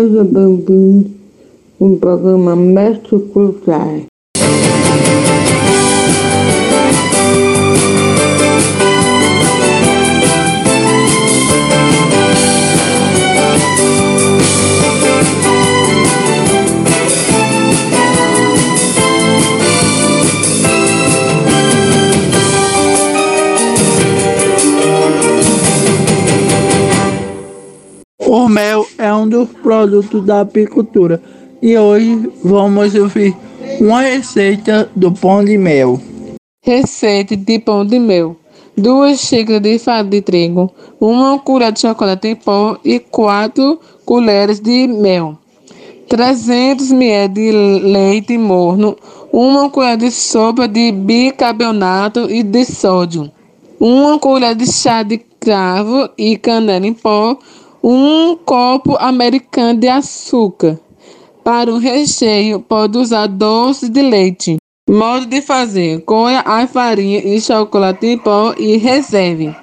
seja bem-vindo ao programa Mestre Culturais. Mel é um dos produtos da apicultura e hoje vamos ouvir uma receita do pão de mel. Receita de pão de mel: 2 xícaras de farinha de trigo, 1 colher de chocolate em pó e 4 colheres de mel. 300 ml de leite morno, 1 colher de sopa de bicarbonato e de sódio, 1 colher de chá de cravo e canela em pó, um copo americano de açúcar. Para o recheio, pode usar doce de leite. Modo de fazer: coa a farinha e chocolate em pó e reserve.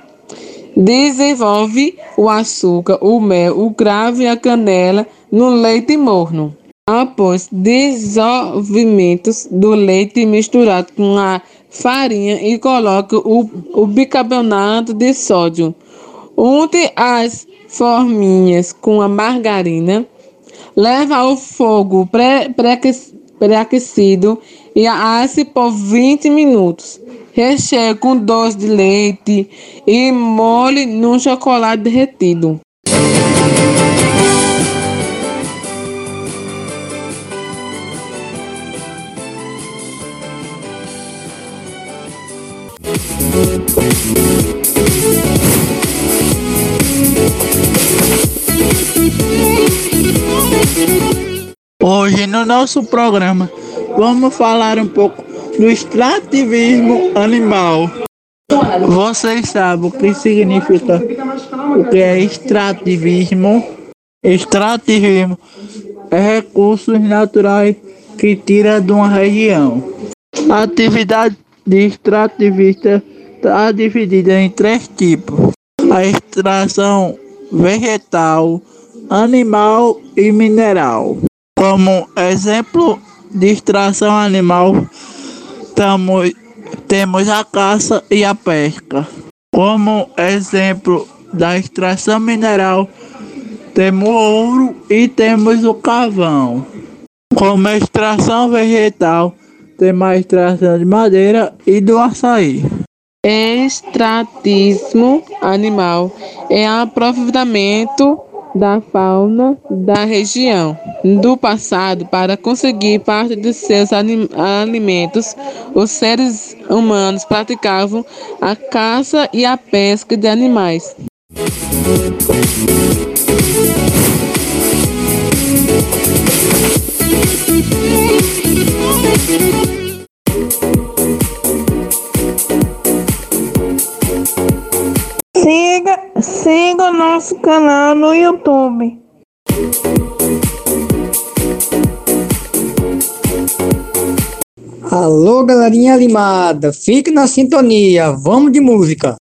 Desenvolve o açúcar, o mel, o cravo e a canela no leite morno. Após desenvolvimento do leite misturado com a farinha e coloque o, o bicarbonato de sódio. Unte as forminhas com a margarina, leva ao fogo pré-aquecido e asse por 20 minutos. Recheie com doce de leite e molhe no chocolate derretido. Hoje no nosso programa vamos falar um pouco do extrativismo animal. Vocês sabem o que significa o que é extrativismo? Extrativismo é recursos naturais que tira de uma região. A atividade de extrativista está dividida em três tipos: a extração vegetal, animal e mineral. Como exemplo de extração animal, tamo, temos a caça e a pesca. Como exemplo da extração mineral, temos o ouro e temos o carvão. Como extração vegetal, temos a extração de madeira e do açaí. Extratismo animal é aproveitamento da fauna da região do passado para conseguir parte de seus alimentos. Os seres humanos praticavam a caça e a pesca de animais. Siga, siga o nosso canal no YouTube. Alô, galerinha animada, fique na sintonia, vamos de música.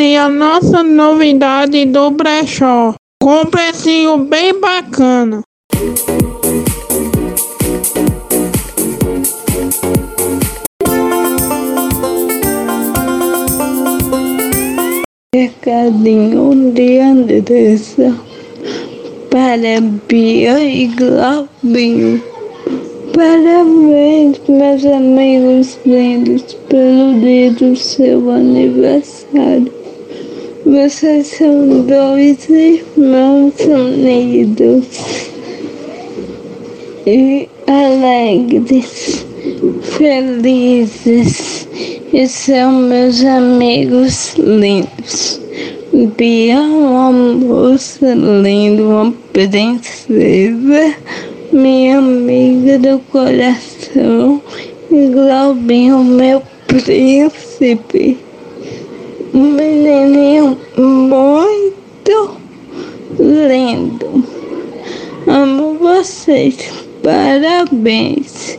Conferir a nossa novidade do brechó. Com precinho bem bacana. Recadinho de Andressa para Bia e Glaubinho. Parabéns, meus amigos lindos, pelo dia do seu aniversário. Vocês são dois irmãos unidos e alegres, felizes e são meus amigos lindos. Bia uma moça linda, uma princesa, minha amiga do coração, e Glaubinho, meu príncipe. Um menininho muito lindo. Amo vocês. Parabéns.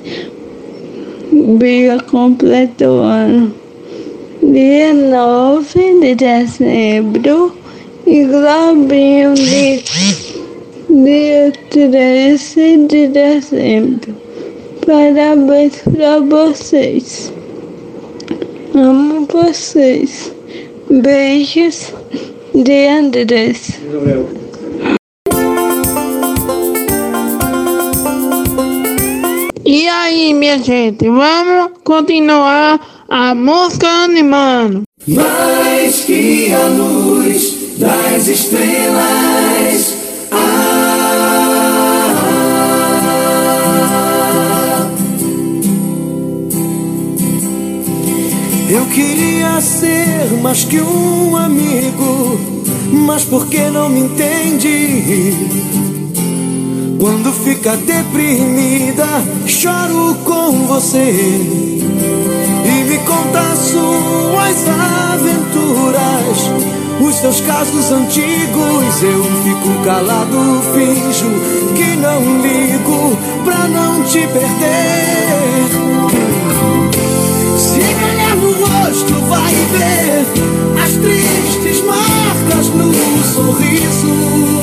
Bia completou ano. Dia 9 de dezembro. E Glaubinho dia, dia 13 de dezembro. Parabéns para vocês. Amo vocês. Beijos de Andrés. E aí, minha gente, vamos continuar a música animando. Mais que a luz das estrelas. Ah, eu queria ser mais que um amigo, mas por que não me entende? Quando fica deprimida, choro com você e me conta suas aventuras, os seus casos antigos. Eu fico calado, finjo que não ligo pra não te perder. Sorriso.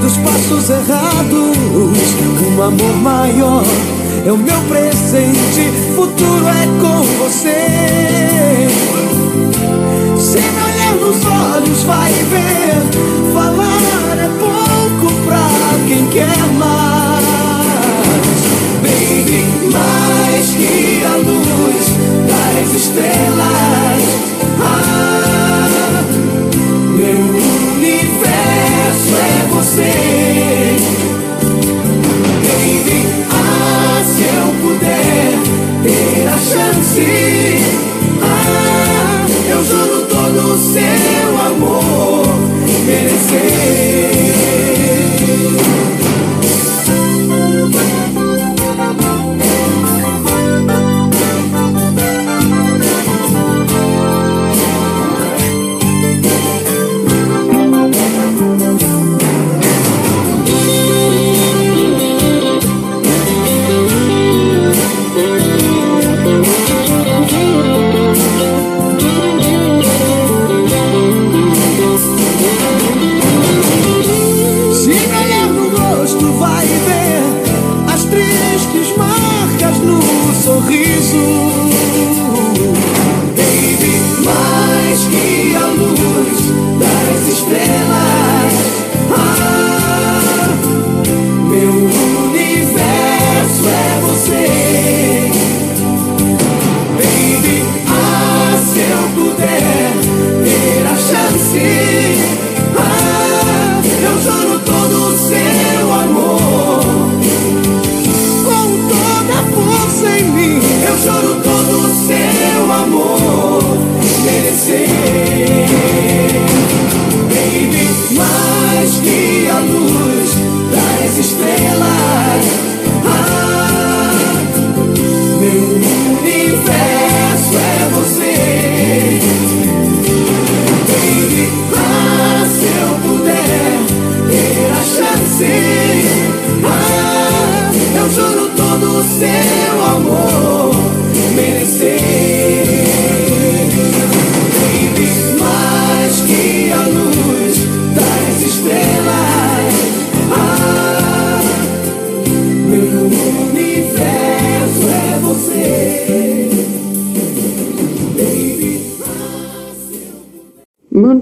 dos passos errados. Um amor maior é o meu presente, futuro é com você. Se me olhar nos olhos, vai ver. Falar é pouco pra quem quer mais. Baby, mais que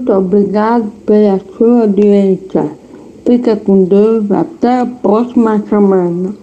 Muito obrigado pela sua audiência. Fica com Deus. Até a próxima semana.